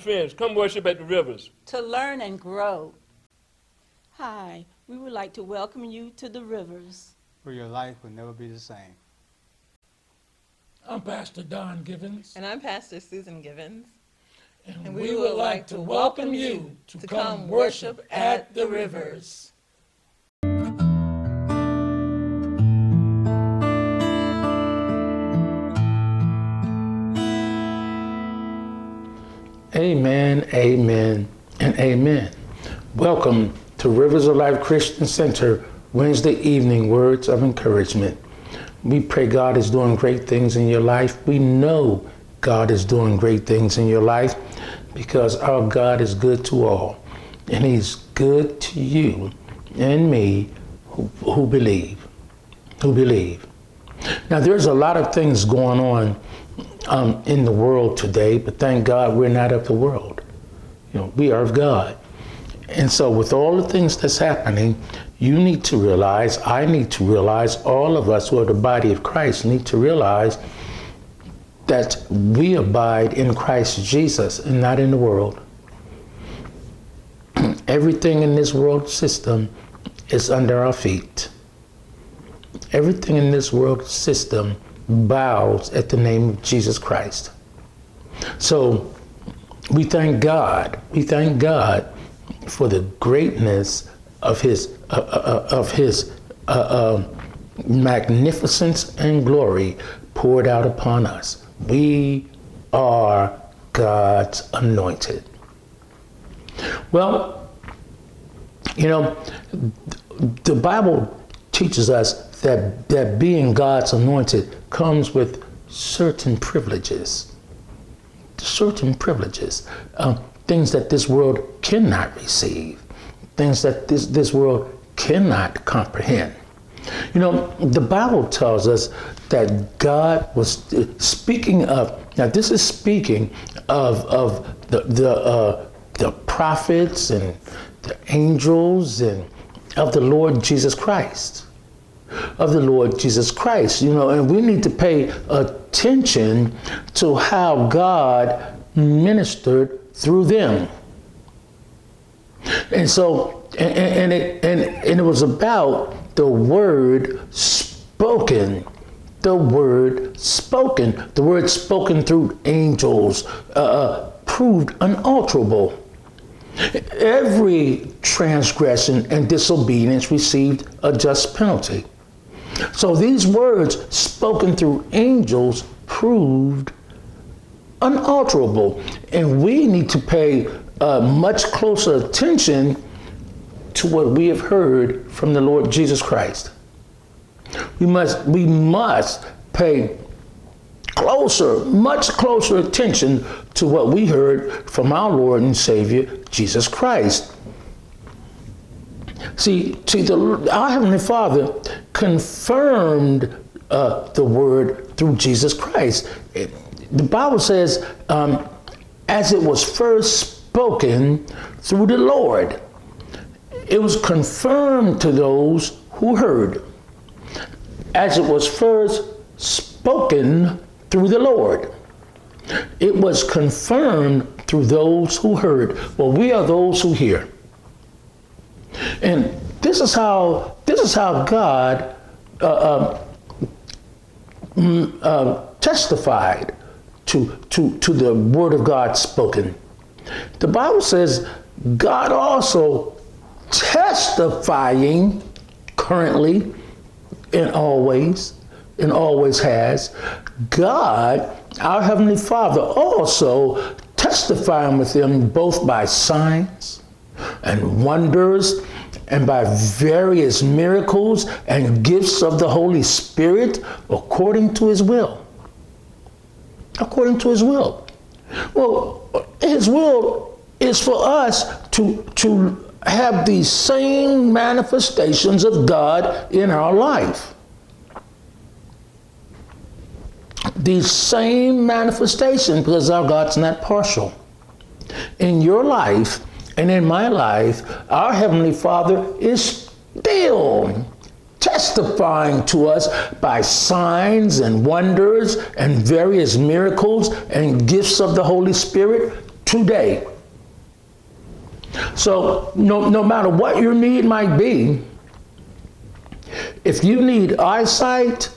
friends. Come worship at the rivers. to learn and grow. Hi, we would like to welcome you to the Rivers. where your life will never be the same. I'm Pastor Don Givens, And I'm Pastor Susan Givens. and, and we, would like to welcome you to come worship at the rivers. Amen, amen, and amen. Welcome to Rivers of Life Christian Center Wednesday evening words of encouragement. We pray God is doing great things in your life. We know God is doing great things in your life because our God is good to all. And He's good to you and me who, who believe. Who believe. Now, there's a lot of things going on um, in the world today, but thank God we're not of the world. You know, we are of God. And so, with all the things that's happening, you need to realize, I need to realize, all of us who are the body of Christ need to realize that we abide in Christ Jesus and not in the world. Everything in this world system is under our feet. Everything in this world system bows at the name of Jesus Christ. So we thank God. We thank God for the greatness of His uh, uh, of His uh, uh, magnificence and glory poured out upon us. We are God's anointed. Well, you know, the Bible teaches us that, that being God's anointed comes with certain privileges. Certain privileges. Um, things that this world cannot receive, things that this, this world cannot comprehend. You know, the Bible tells us that God was uh, speaking of, now this is speaking of, of the, the, uh, the prophets and the angels and of the Lord Jesus Christ. Of the Lord Jesus Christ, you know, and we need to pay attention to how God ministered through them. And so, and, and it and, and it was about the word spoken the word spoken the word spoken through angels uh, proved unalterable every transgression and disobedience received a just penalty so these words spoken through angels proved unalterable and we need to pay uh, much closer attention to what we have heard from the Lord Jesus Christ. We must we must pay closer, much closer attention to what we heard from our Lord and Savior Jesus Christ. See, see, the, our Heavenly Father confirmed uh, the word through Jesus Christ. It, the Bible says, um, as it was first spoken through the Lord it was confirmed to those who heard, as it was first spoken through the Lord. It was confirmed through those who heard. Well, we are those who hear. And this is how this is how God uh, uh, uh, testified to, to, to the word of God spoken. The Bible says God also testifying currently and always and always has god our heavenly father also testifying with them both by signs and wonders and by various miracles and gifts of the holy spirit according to his will according to his will well his will is for us to to have these same manifestations of God in our life. These same manifestations, because our God's not partial. In your life and in my life, our Heavenly Father is still testifying to us by signs and wonders and various miracles and gifts of the Holy Spirit today. So, no, no matter what your need might be, if you need eyesight,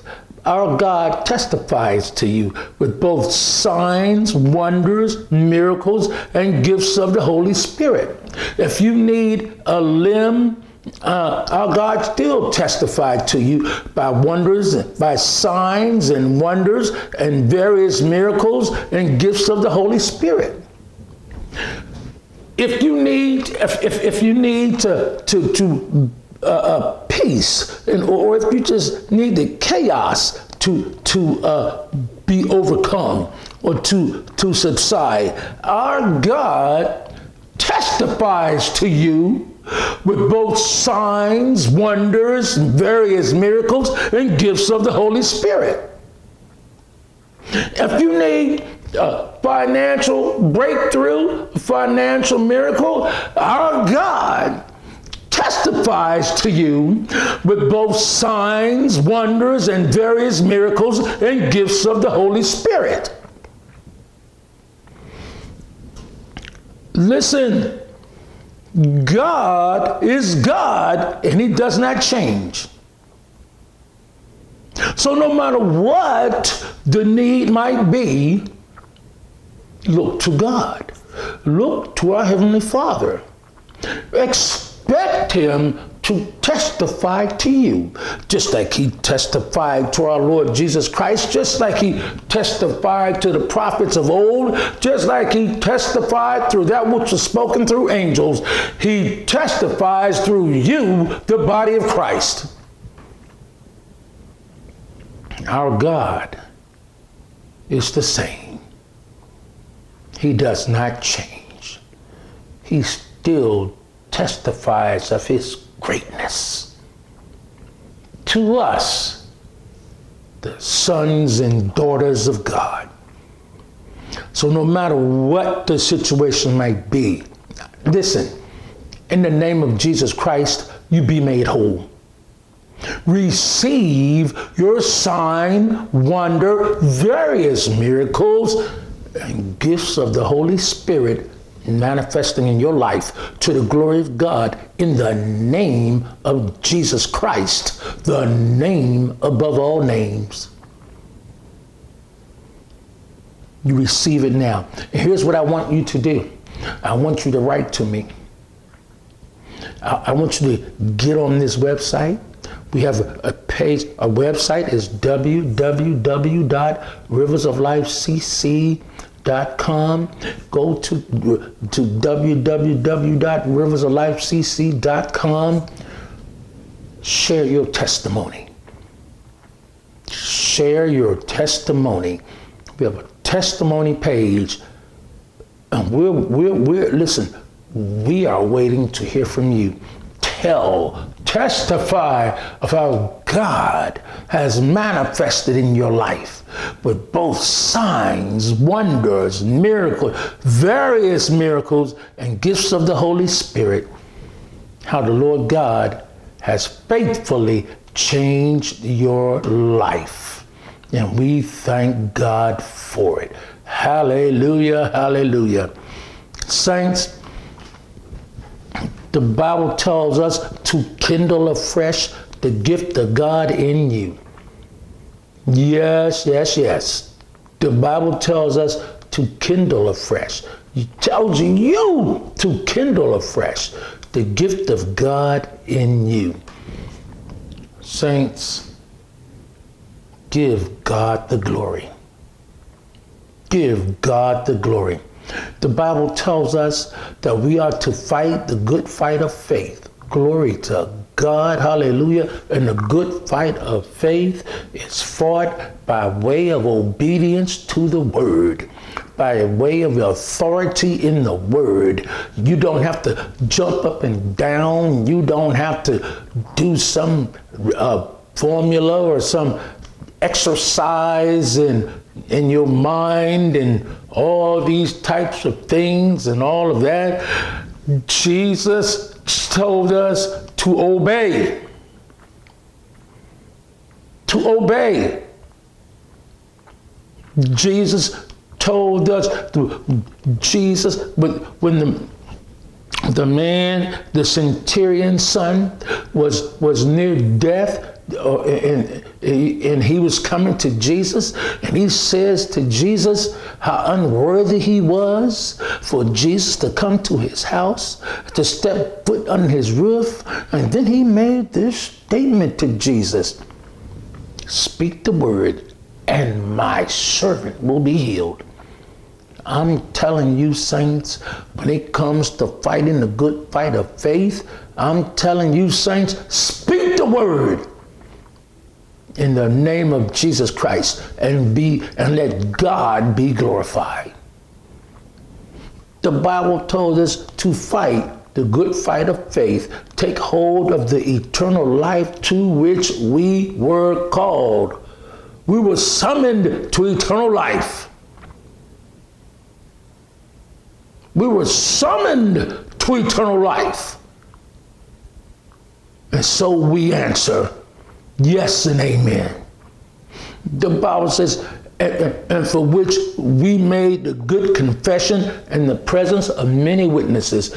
our God testifies to you with both signs, wonders, miracles, and gifts of the Holy Spirit. If you need a limb, uh, our God still testified to you by wonders, by signs and wonders, and various miracles and gifts of the Holy Spirit. If you need, if, if, if you need to to to uh, uh, peace, and or if you just need the chaos to to uh, be overcome or to to subside, our God testifies to you with both signs, wonders, various miracles, and gifts of the Holy Spirit. If you need a financial breakthrough, financial miracle, our God testifies to you with both signs, wonders, and various miracles and gifts of the Holy Spirit. Listen, God is God and He does not change. So, no matter what the need might be, look to God. Look to our Heavenly Father. Him to testify to you, just like He testified to our Lord Jesus Christ, just like He testified to the prophets of old, just like He testified through that which was spoken through angels. He testifies through you, the body of Christ. Our God is the same. He does not change. He still testifies of his greatness. To us, the sons and daughters of God. So, no matter what the situation might be, listen, in the name of Jesus Christ, you be made whole receive your sign, wonder, various miracles, and gifts of the Holy Spirit manifesting in your life to the glory of God in the name of Jesus Christ, the name above all names. You receive it now. Here's what I want you to do I want you to write to me. I, I want you to get on this website we have a page, a website is www.riversoflifecc.com. Go to, to www.riversoflifecc.com. Share your testimony. Share your testimony. We have a testimony page. And we're, we're, we're, listen, we are waiting to hear from you. Tell testify of how God has manifested in your life with both signs, wonders, miracles, various miracles, and gifts of the Holy Spirit. How the Lord God has faithfully changed your life. And we thank God for it. Hallelujah, hallelujah. Saints, the Bible tells us to kindle afresh the gift of God in you. Yes, yes, yes. The Bible tells us to kindle afresh. It tells you to kindle afresh the gift of God in you. Saints, give God the glory. Give God the glory. The Bible tells us that we are to fight the good fight of faith. Glory to God, hallelujah. And the good fight of faith is fought by way of obedience to the word, by way of authority in the word. You don't have to jump up and down, you don't have to do some uh, formula or some exercise and in your mind and all these types of things and all of that. Jesus told us to obey. To obey. Jesus told us through Jesus, but when the the man, the centurion's son, was was near death, uh, and, and he was coming to Jesus, and he says to Jesus how unworthy he was for Jesus to come to his house, to step foot under his roof, and then he made this statement to Jesus: "Speak the word, and my servant will be healed." I'm telling you, saints, when it comes to fighting the good fight of faith, I'm telling you, saints, speak the word in the name of Jesus Christ and be and let God be glorified. The Bible told us to fight the good fight of faith, take hold of the eternal life to which we were called. We were summoned to eternal life. We were summoned to eternal life. And so we answer yes and amen. The Bible says, and for which we made the good confession in the presence of many witnesses,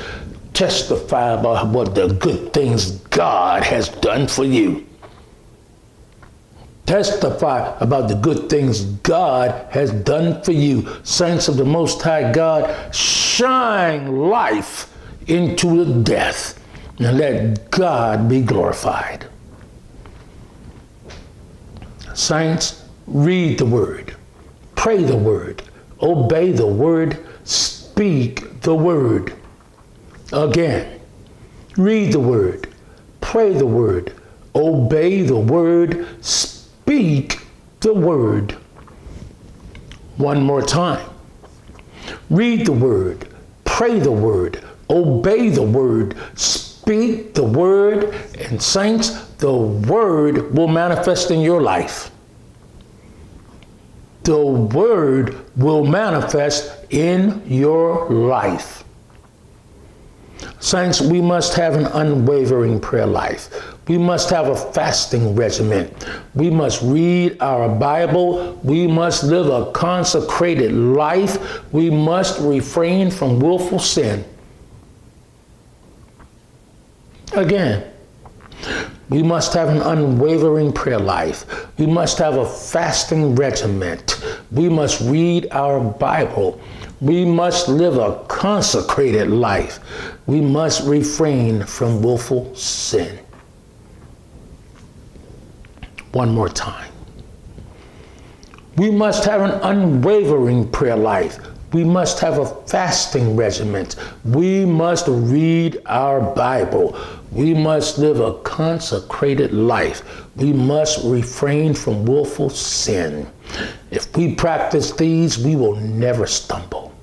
testify about what the good things God has done for you. Testify about the good things God has done for you. Saints of the Most High God, shine life into the death and let God be glorified. Saints, read the word, pray the word, obey the word, speak the word. Again, read the word, pray the word, obey the word, speak the word. One more time. Read the word, pray the word, obey the word, speak the word, and saints, the word will manifest in your life. The word will manifest in your life. Saints, we must have an unwavering prayer life. We must have a fasting regimen. We must read our Bible. We must live a consecrated life. We must refrain from willful sin. Again, we must have an unwavering prayer life. We must have a fasting regiment. We must read our Bible. We must live a consecrated life. We must refrain from willful sin. One more time. We must have an unwavering prayer life. We must have a fasting regiment. We must read our Bible. We must live a consecrated life. We must refrain from willful sin. If we practice these, we will never stumble.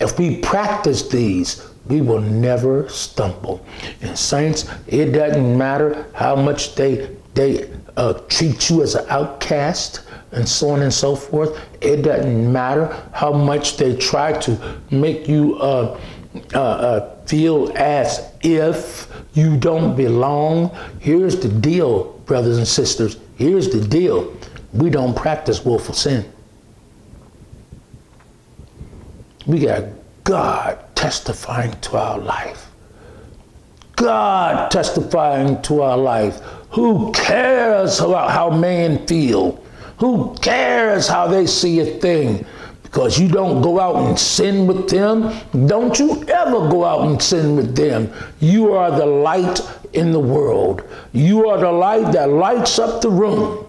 If we practice these, we will never stumble. And saints, it doesn't matter how much they they uh, treat you as an outcast and so on and so forth. It doesn't matter how much they try to make you uh, uh, uh, feel as if you don't belong. Here's the deal, brothers and sisters. Here's the deal. We don't practice willful sin. We got God testifying to our life. God testifying to our life. Who cares about how man feel? Who cares how they see a thing? Because you don't go out and sin with them. Don't you ever go out and sin with them. You are the light in the world. You are the light that lights up the room.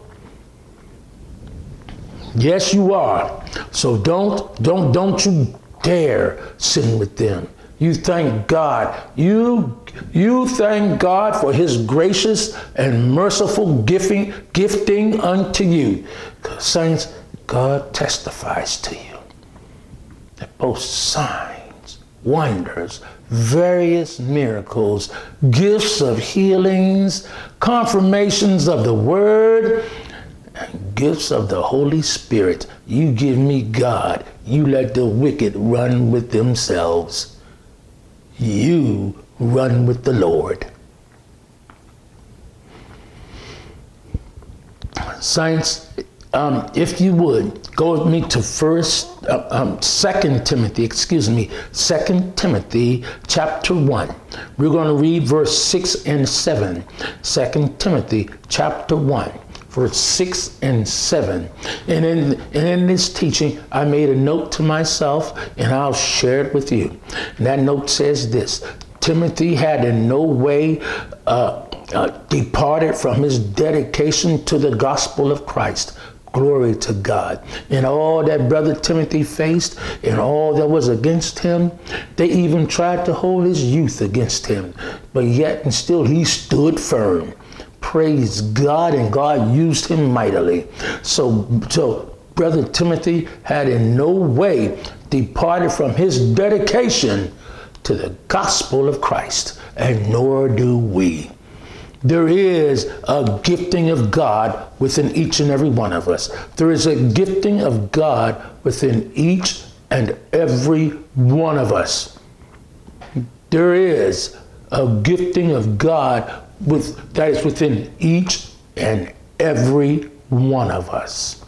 Yes, you are. So don't don't don't you dare sin with them. You thank God. You you thank God for his gracious and merciful gifting gifting unto you. Saints, God testifies to you that both signs, wonders, various miracles, gifts of healings, confirmations of the word, and gifts of the Holy Spirit. You give me God. You let the wicked run with themselves. You run with the Lord. Saints, um, if you would, go with me to First uh, um, 2 Timothy, excuse me, 2 Timothy chapter 1. We're going to read verse 6 and 7. 2 Timothy chapter 1 verse 6 and 7. And in, and in this teaching, I made a note to myself and I'll share it with you. And that note says this Timothy had in no way uh, uh, departed from his dedication to the gospel of Christ. Glory to God. And all that brother Timothy faced and all that was against him, they even tried to hold his youth against him. But yet and still he stood firm praise God, and God used him mightily. So, so Brother Timothy had in no way departed from his dedication to the gospel of Christ, and nor do we. There is a gifting of God within each and every one of us. There is a gifting of God within each and every one of us. There is a gifting of God with, that is within each and every one of us.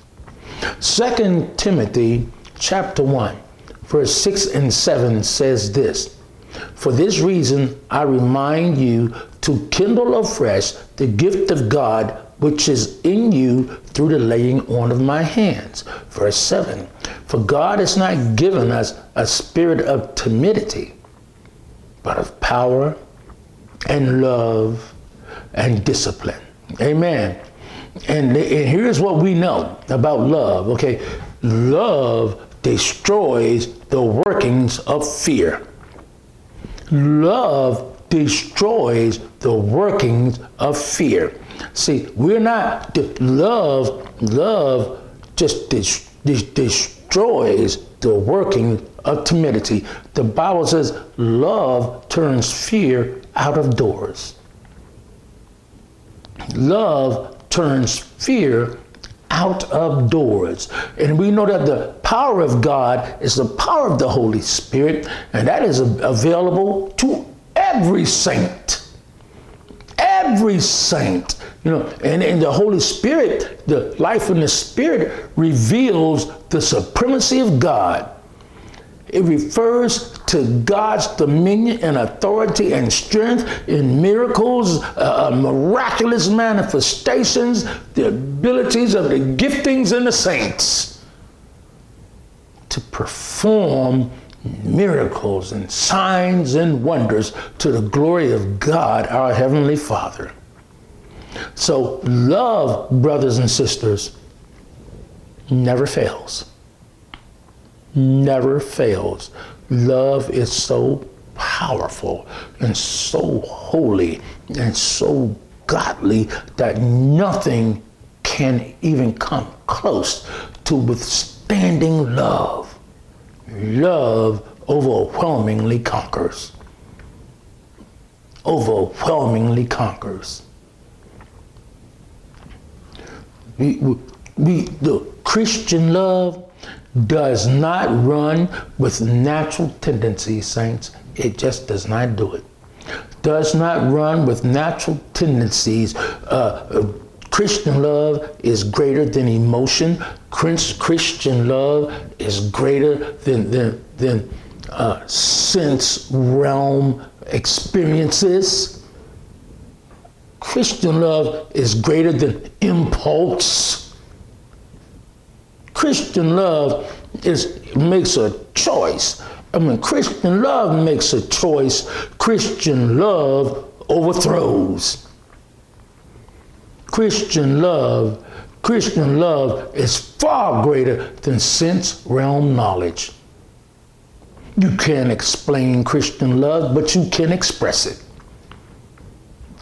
Second Timothy chapter 1, verse 6 and 7 says this For this reason I remind you to kindle afresh the gift of God which is in you through the laying on of my hands. Verse 7 For God has not given us a spirit of timidity, but of power and love and discipline. Amen. And, and here's what we know about love, okay? Love destroys the workings of fear. Love destroys the workings of fear. See, we're not love. Love just des- des- destroys the working of timidity. The Bible says love turns fear out of doors. Love turns fear out of doors. And we know that the power of God is the power of the Holy Spirit, and that is available to every saint. Every saint. You know, and in the Holy Spirit, the life in the Spirit reveals the supremacy of God it refers to God's dominion and authority and strength in miracles, uh, uh, miraculous manifestations, the abilities of the giftings in the saints to perform miracles and signs and wonders to the glory of God, our Heavenly Father. So, love, brothers and sisters, never fails never fails. Love is so powerful and so holy and so godly that nothing can even come close to withstanding love. Love overwhelmingly conquers. Overwhelmingly conquers. We, we, we, the Christian love does not run with natural tendencies, saints. It just does not do it. Does not run with natural tendencies. Uh, Christian love is greater than emotion. Christian love is greater than, than, than uh, sense realm experiences. Christian love is greater than impulse. Christian love is makes a choice. I mean, Christian love makes a choice. Christian love overthrows. Christian love, Christian love is far greater than sense realm knowledge. You can't explain Christian love, but you can express it.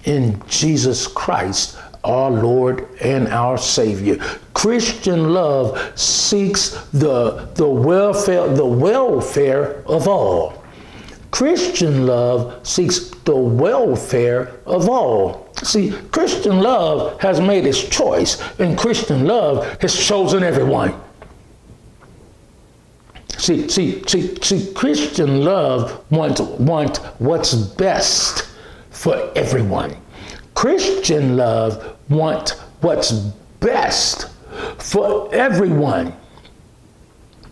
In Jesus Christ, our Lord and our Savior. Christian love seeks the, the welfare, the welfare of all. Christian love seeks the welfare of all. See, Christian love has made its choice, and Christian love has chosen everyone. See, see, see, see, Christian love wants want what's best for everyone. Christian love want what's best for everyone.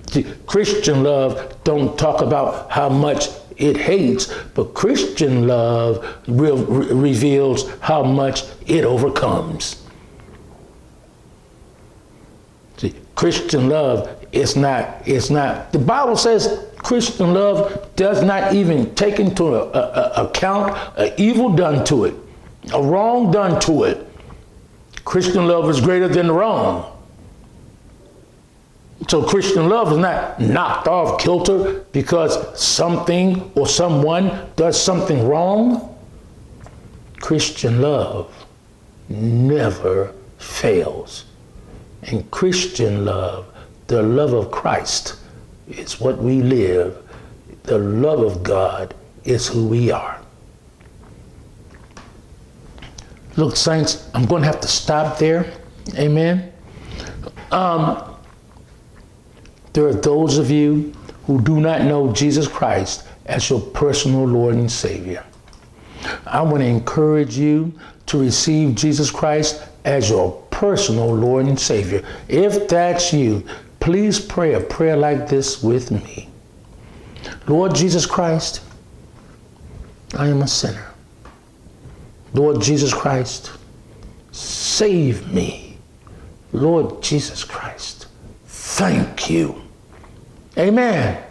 See, Christian love don't talk about how much it hates, but Christian love re- re- reveals how much it overcomes. See, Christian love is not, it's not, the Bible says Christian love does not even take into a, a- a- account an evil done to it, a wrong done to it. Christian love is greater than wrong. So Christian love is not knocked off kilter because something or someone does something wrong. Christian love never fails. And Christian love, the love of Christ, is what we live. The love of God is who we are. Look, saints, I'm going to have to stop there. Amen. Um, there are those of you who do not know Jesus Christ as your personal Lord and Savior. I want to encourage you to receive Jesus Christ as your personal Lord and Savior. If that's you, please pray a prayer like this with me. Lord Jesus Christ, I am a sinner. Lord Jesus Christ, save me. Lord Jesus Christ, thank you. Amen.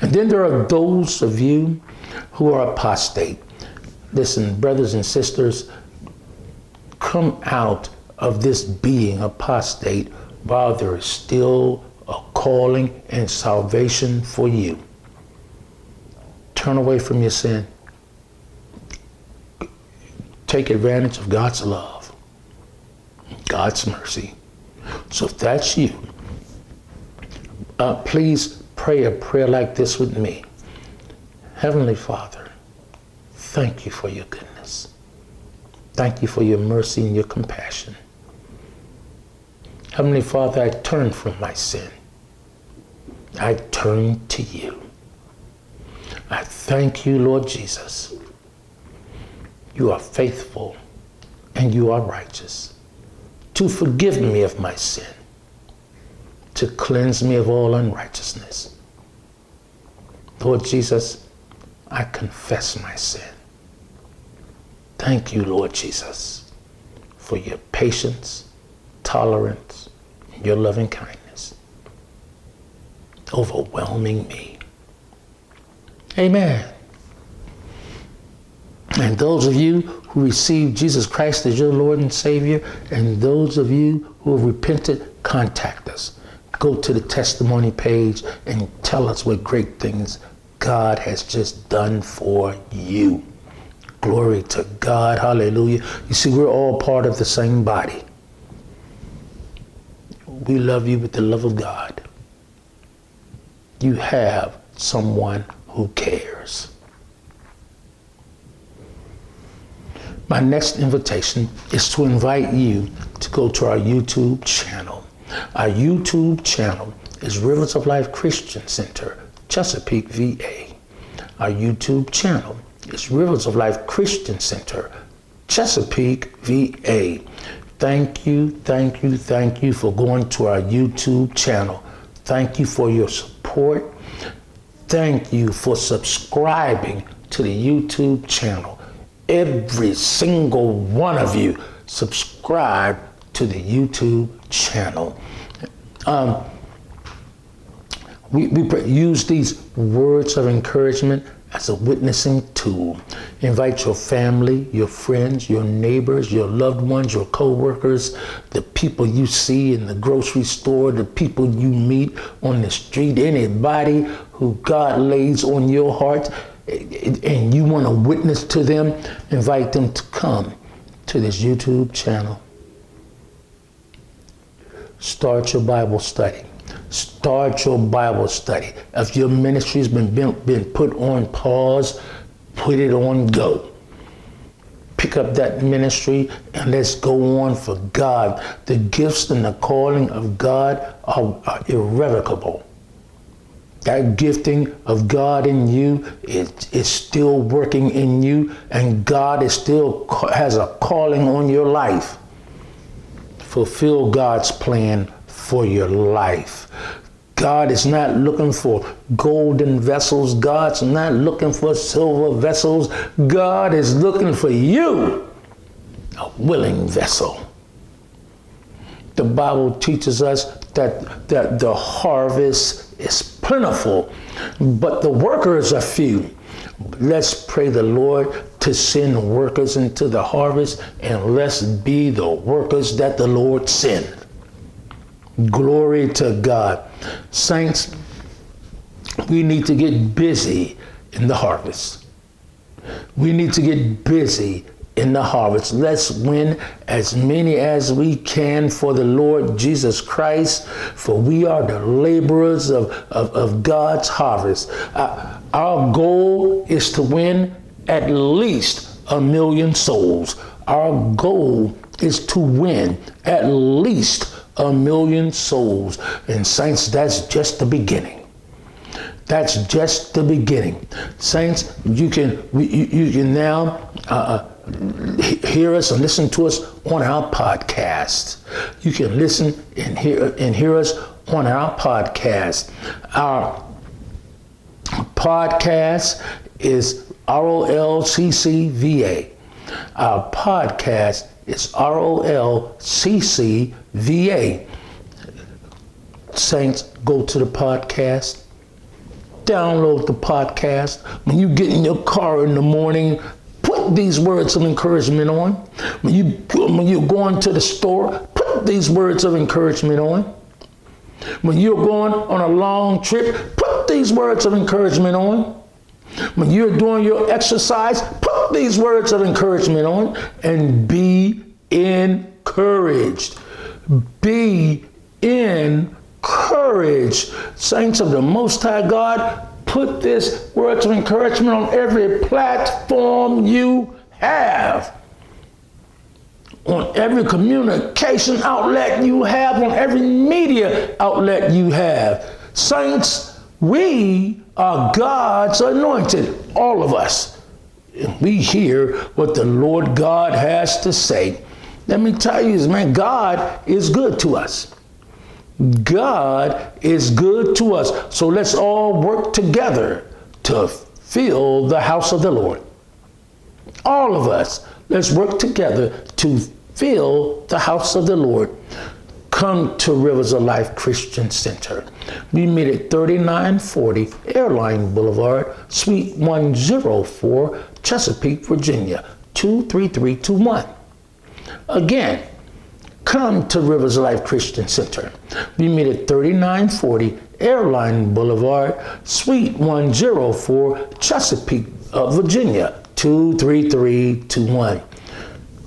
And then there are those of you who are apostate. Listen, brothers and sisters, come out of this being apostate while there is still a calling and salvation for you. Turn away from your sin. Take advantage of God's love, God's mercy. So if that's you, uh, please pray a prayer like this with me. Heavenly Father, thank you for your goodness. Thank you for your mercy and your compassion. Heavenly Father, I turn from my sin. I turn to you. I thank you, Lord Jesus. You are faithful and you are righteous to forgive me of my sin to cleanse me of all unrighteousness. Lord Jesus, I confess my sin. Thank you, Lord Jesus, for your patience, tolerance, and your loving kindness, overwhelming me. Amen. And those of you who received Jesus Christ as your Lord and Savior, and those of you who have repented, contact us go to the testimony page and tell us what great things God has just done for you. Glory to God. Hallelujah. You see, we're all part of the same body. We love you with the love of God. You have someone who cares. My next invitation is to invite you to go to our YouTube channel. Our YouTube channel is Rivers of Life Christian Center, Chesapeake, VA. Our YouTube channel is Rivers of Life Christian Center, Chesapeake, VA. Thank you, thank you, thank you for going to our YouTube channel. Thank you for your support. Thank you for subscribing to the YouTube channel. Every single one of you subscribe to the YouTube channel. Um, we, we use these words of encouragement as a witnessing tool. Invite your family, your friends, your neighbors, your loved ones, your co-workers, the people you see in the grocery store, the people you meet on the street, anybody who God lays on your heart and you want to witness to them, invite them to come to this YouTube channel. Start your Bible study. Start your Bible study. If your ministry's been, been, been put on pause, put it on go. Pick up that ministry and let's go on for God. The gifts and the calling of God are, are irrevocable. That gifting of God in you is, still working in you, and God is still has a calling on your life fulfill God's plan for your life. God is not looking for golden vessels. God's not looking for silver vessels. God is looking for you, a willing vessel. The Bible teaches us that, that the harvest is plentiful, but the workers are few. Let's pray the Lord to send workers into the harvest, and let's be the workers that the Lord sent. Glory to God. Saints, we need to get busy in the harvest. We need to get busy in the harvest. Let's win as many as we can for the Lord Jesus Christ, for we are the laborers of, of, of God's harvest. Uh, our goal is to win at least a million souls. Our goal is to win at least a million souls. And, saints, that's just the beginning. That's just the beginning. Saints, you can, you, you can now. Uh, hear us and listen to us on our podcast. You can listen and hear and hear us on our podcast. Our podcast is ROLCCVA. Our podcast is ROLCCVA. Saints, go to the podcast. Download the podcast. When you get in your car in the morning, put these words of encouragement on. When you when you're going to the store, put these words of encouragement on. When you're going on a long trip, put these words of encouragement on. When you're doing your exercise, put these words of encouragement on and be encouraged. Be encouraged. Saints of the Most High God, put this words of encouragement on every platform you have. On every communication outlet you have, on every media outlet you have. Saints, we are God's anointed, all of us. We hear what the Lord God has to say. Let me tell you, this, man, God is good to us. God is good to us. So let's all work together to fill the house of the Lord. All of us, let's work together to fill the house of the Lord. Come to Rivers of Life Christian Center. We meet at 3940 Airline Boulevard, Suite 104, Chesapeake, Virginia, 23321. Again, come to Rivers Life Christian Center. We meet at 3940 Airline Boulevard, Suite 104, Chesapeake, uh, Virginia, 23321.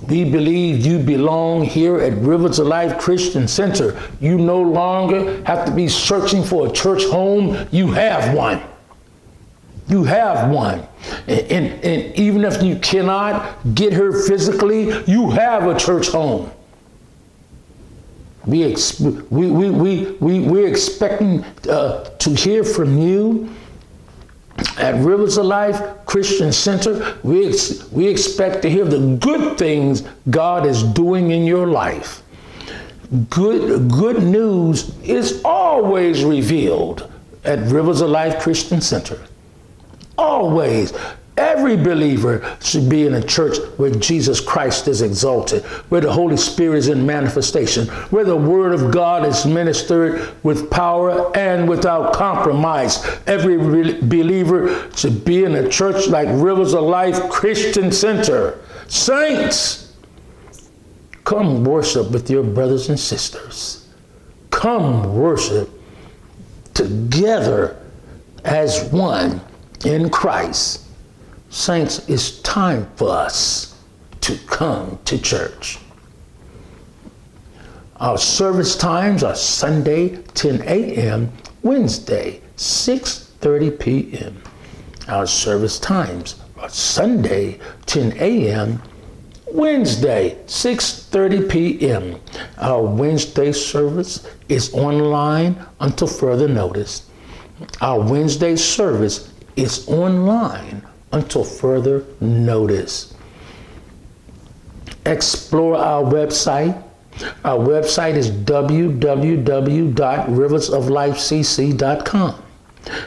We believe you belong here at Rivers of Life Christian Center. You no longer have to be searching for a church home. You have one. You have one. And, and, and even if you cannot get here physically, you have a church home. We, ex- we, we, we, we, we're expecting uh, to hear from you at Rivers of Life Christian Center. We, ex- we expect to hear the good things God is doing in your life. Good, good news is always revealed at Rivers of Life Christian Center. Always. Every believer should be in a church where Jesus Christ is exalted, where the Holy Spirit is in manifestation, where the Word of God is ministered with power and without compromise. Every re- believer should be in a church like Rivers of Life Christian Center. Saints, come worship with your brothers and sisters. Come worship together as one in Christ. Saints, it's time for us to come to church. Our service times are Sunday 10 a.m., Wednesday 6:30 p.m. Our service times are Sunday 10 a.m., Wednesday 6:30 p.m. Our Wednesday service is online until further notice. Our Wednesday service is online until further notice. Explore our website Our website is www.riversoflifecc.com.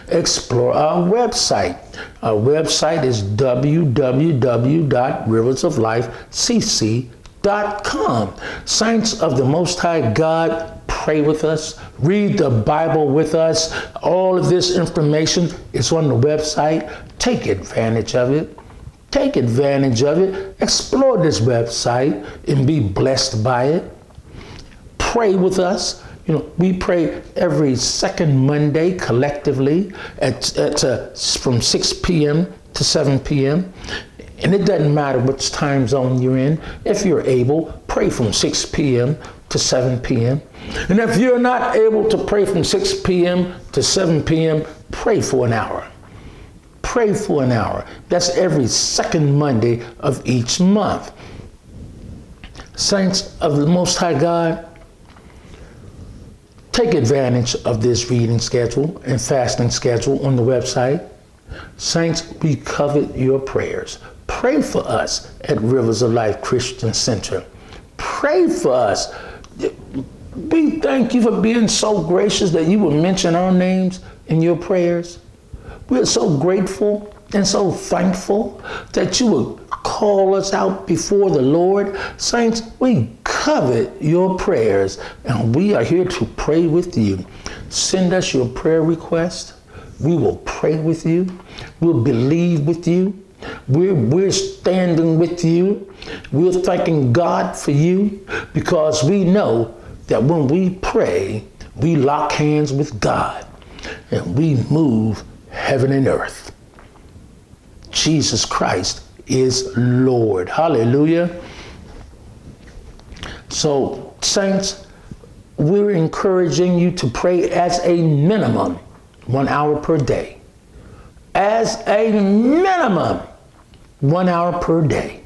Explore our website. Our website is www.riversoflifecc.com. Saints of the Most High God, pray with us, read the Bible with us. All of this information is on the website. Take advantage of it. Take advantage of it. Explore this website and be blessed by it. Pray with us. You know, we pray every second Monday collectively at, at uh, from 6 p.m. to 7 p.m. And it doesn't matter which time zone you're in. If you're able, pray from 6 p.m. to 7 p.m. And if you're not able to pray from 6 p.m. to 7 p.m., pray for an hour. Pray for an hour. That's every second Monday of each month. Saints of the Most High God, take advantage of this reading schedule and fasting schedule on the website. Saints, we covet your prayers. Pray for us at Rivers of Life Christian Center. Pray for us. We thank you for being so gracious that you would mention our names in your prayers. We're so grateful and so thankful that you would call us out before the Lord. Saints, we covet your prayers and we are here to pray with you. Send us your prayer request. We will pray with you. We'll believe with you. We're, we're standing with you. We're thanking God for you because we know that when we pray, we lock hands with God and we move heaven and earth. Jesus Christ is Lord. Hallelujah. So, saints, we're encouraging you to pray as a minimum one hour per day. As a minimum one hour per day.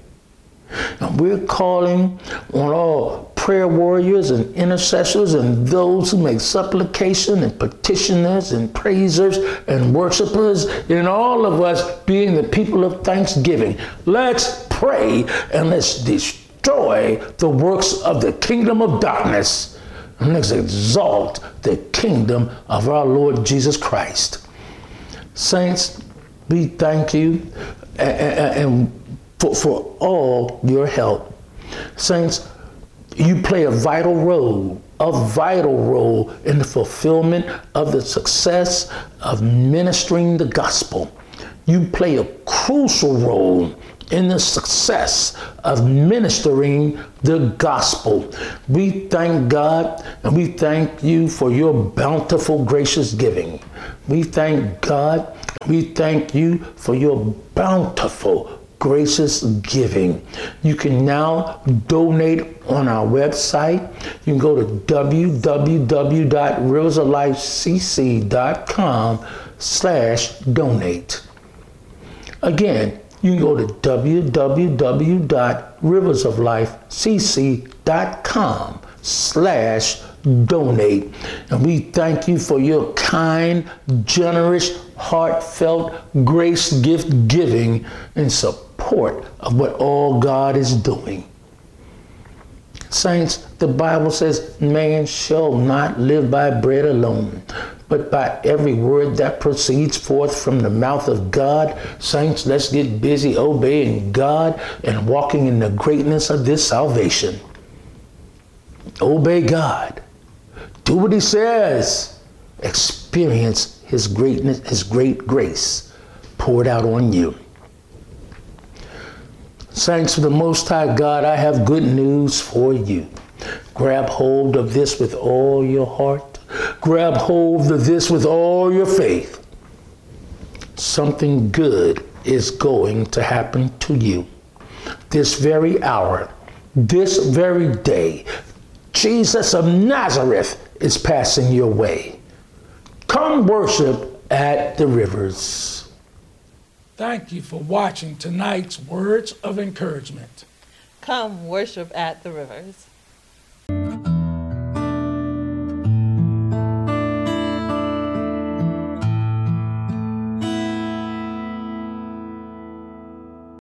And we're calling on all prayer warriors and intercessors and those who make supplication and petitioners and praisers and worshipers and all of us being the people of thanksgiving. Let's pray and let's destroy the works of the kingdom of darkness and let's exalt the kingdom of our Lord Jesus Christ. Saints, we thank you eh, eh, eh, and for, for all your help. Saints, you play a vital role, a vital role in the fulfillment of the success of ministering the gospel. You play a crucial role in the success of ministering the gospel. We thank God and we thank you for your bountiful, gracious giving. We thank God. We thank you for your bountiful, gracious giving. You can now donate on our website. You can go to www.riversoflifecc.com slash donate. Again, you can go to www.riversoflifecc.com slash donate. And we thank you for your kind, generous, heartfelt, grace gift giving in support of what all God is doing. Saints, the Bible says, man shall not live by bread alone, but by every word that proceeds forth from the mouth of God. Saints, let's get busy obeying God and walking in the greatness of this salvation. Obey God. Do what He says. Experience His greatness, His great grace poured out on you. Saints of the Most High God, I have good news for you. Grab hold of this with all your heart. Grab hold of this with all your faith. Something good is going to happen to you. This very hour, this very day, Jesus of Nazareth is passing your way. Come worship at the rivers. Thank you for watching tonight's Words of Encouragement. Come worship at the rivers.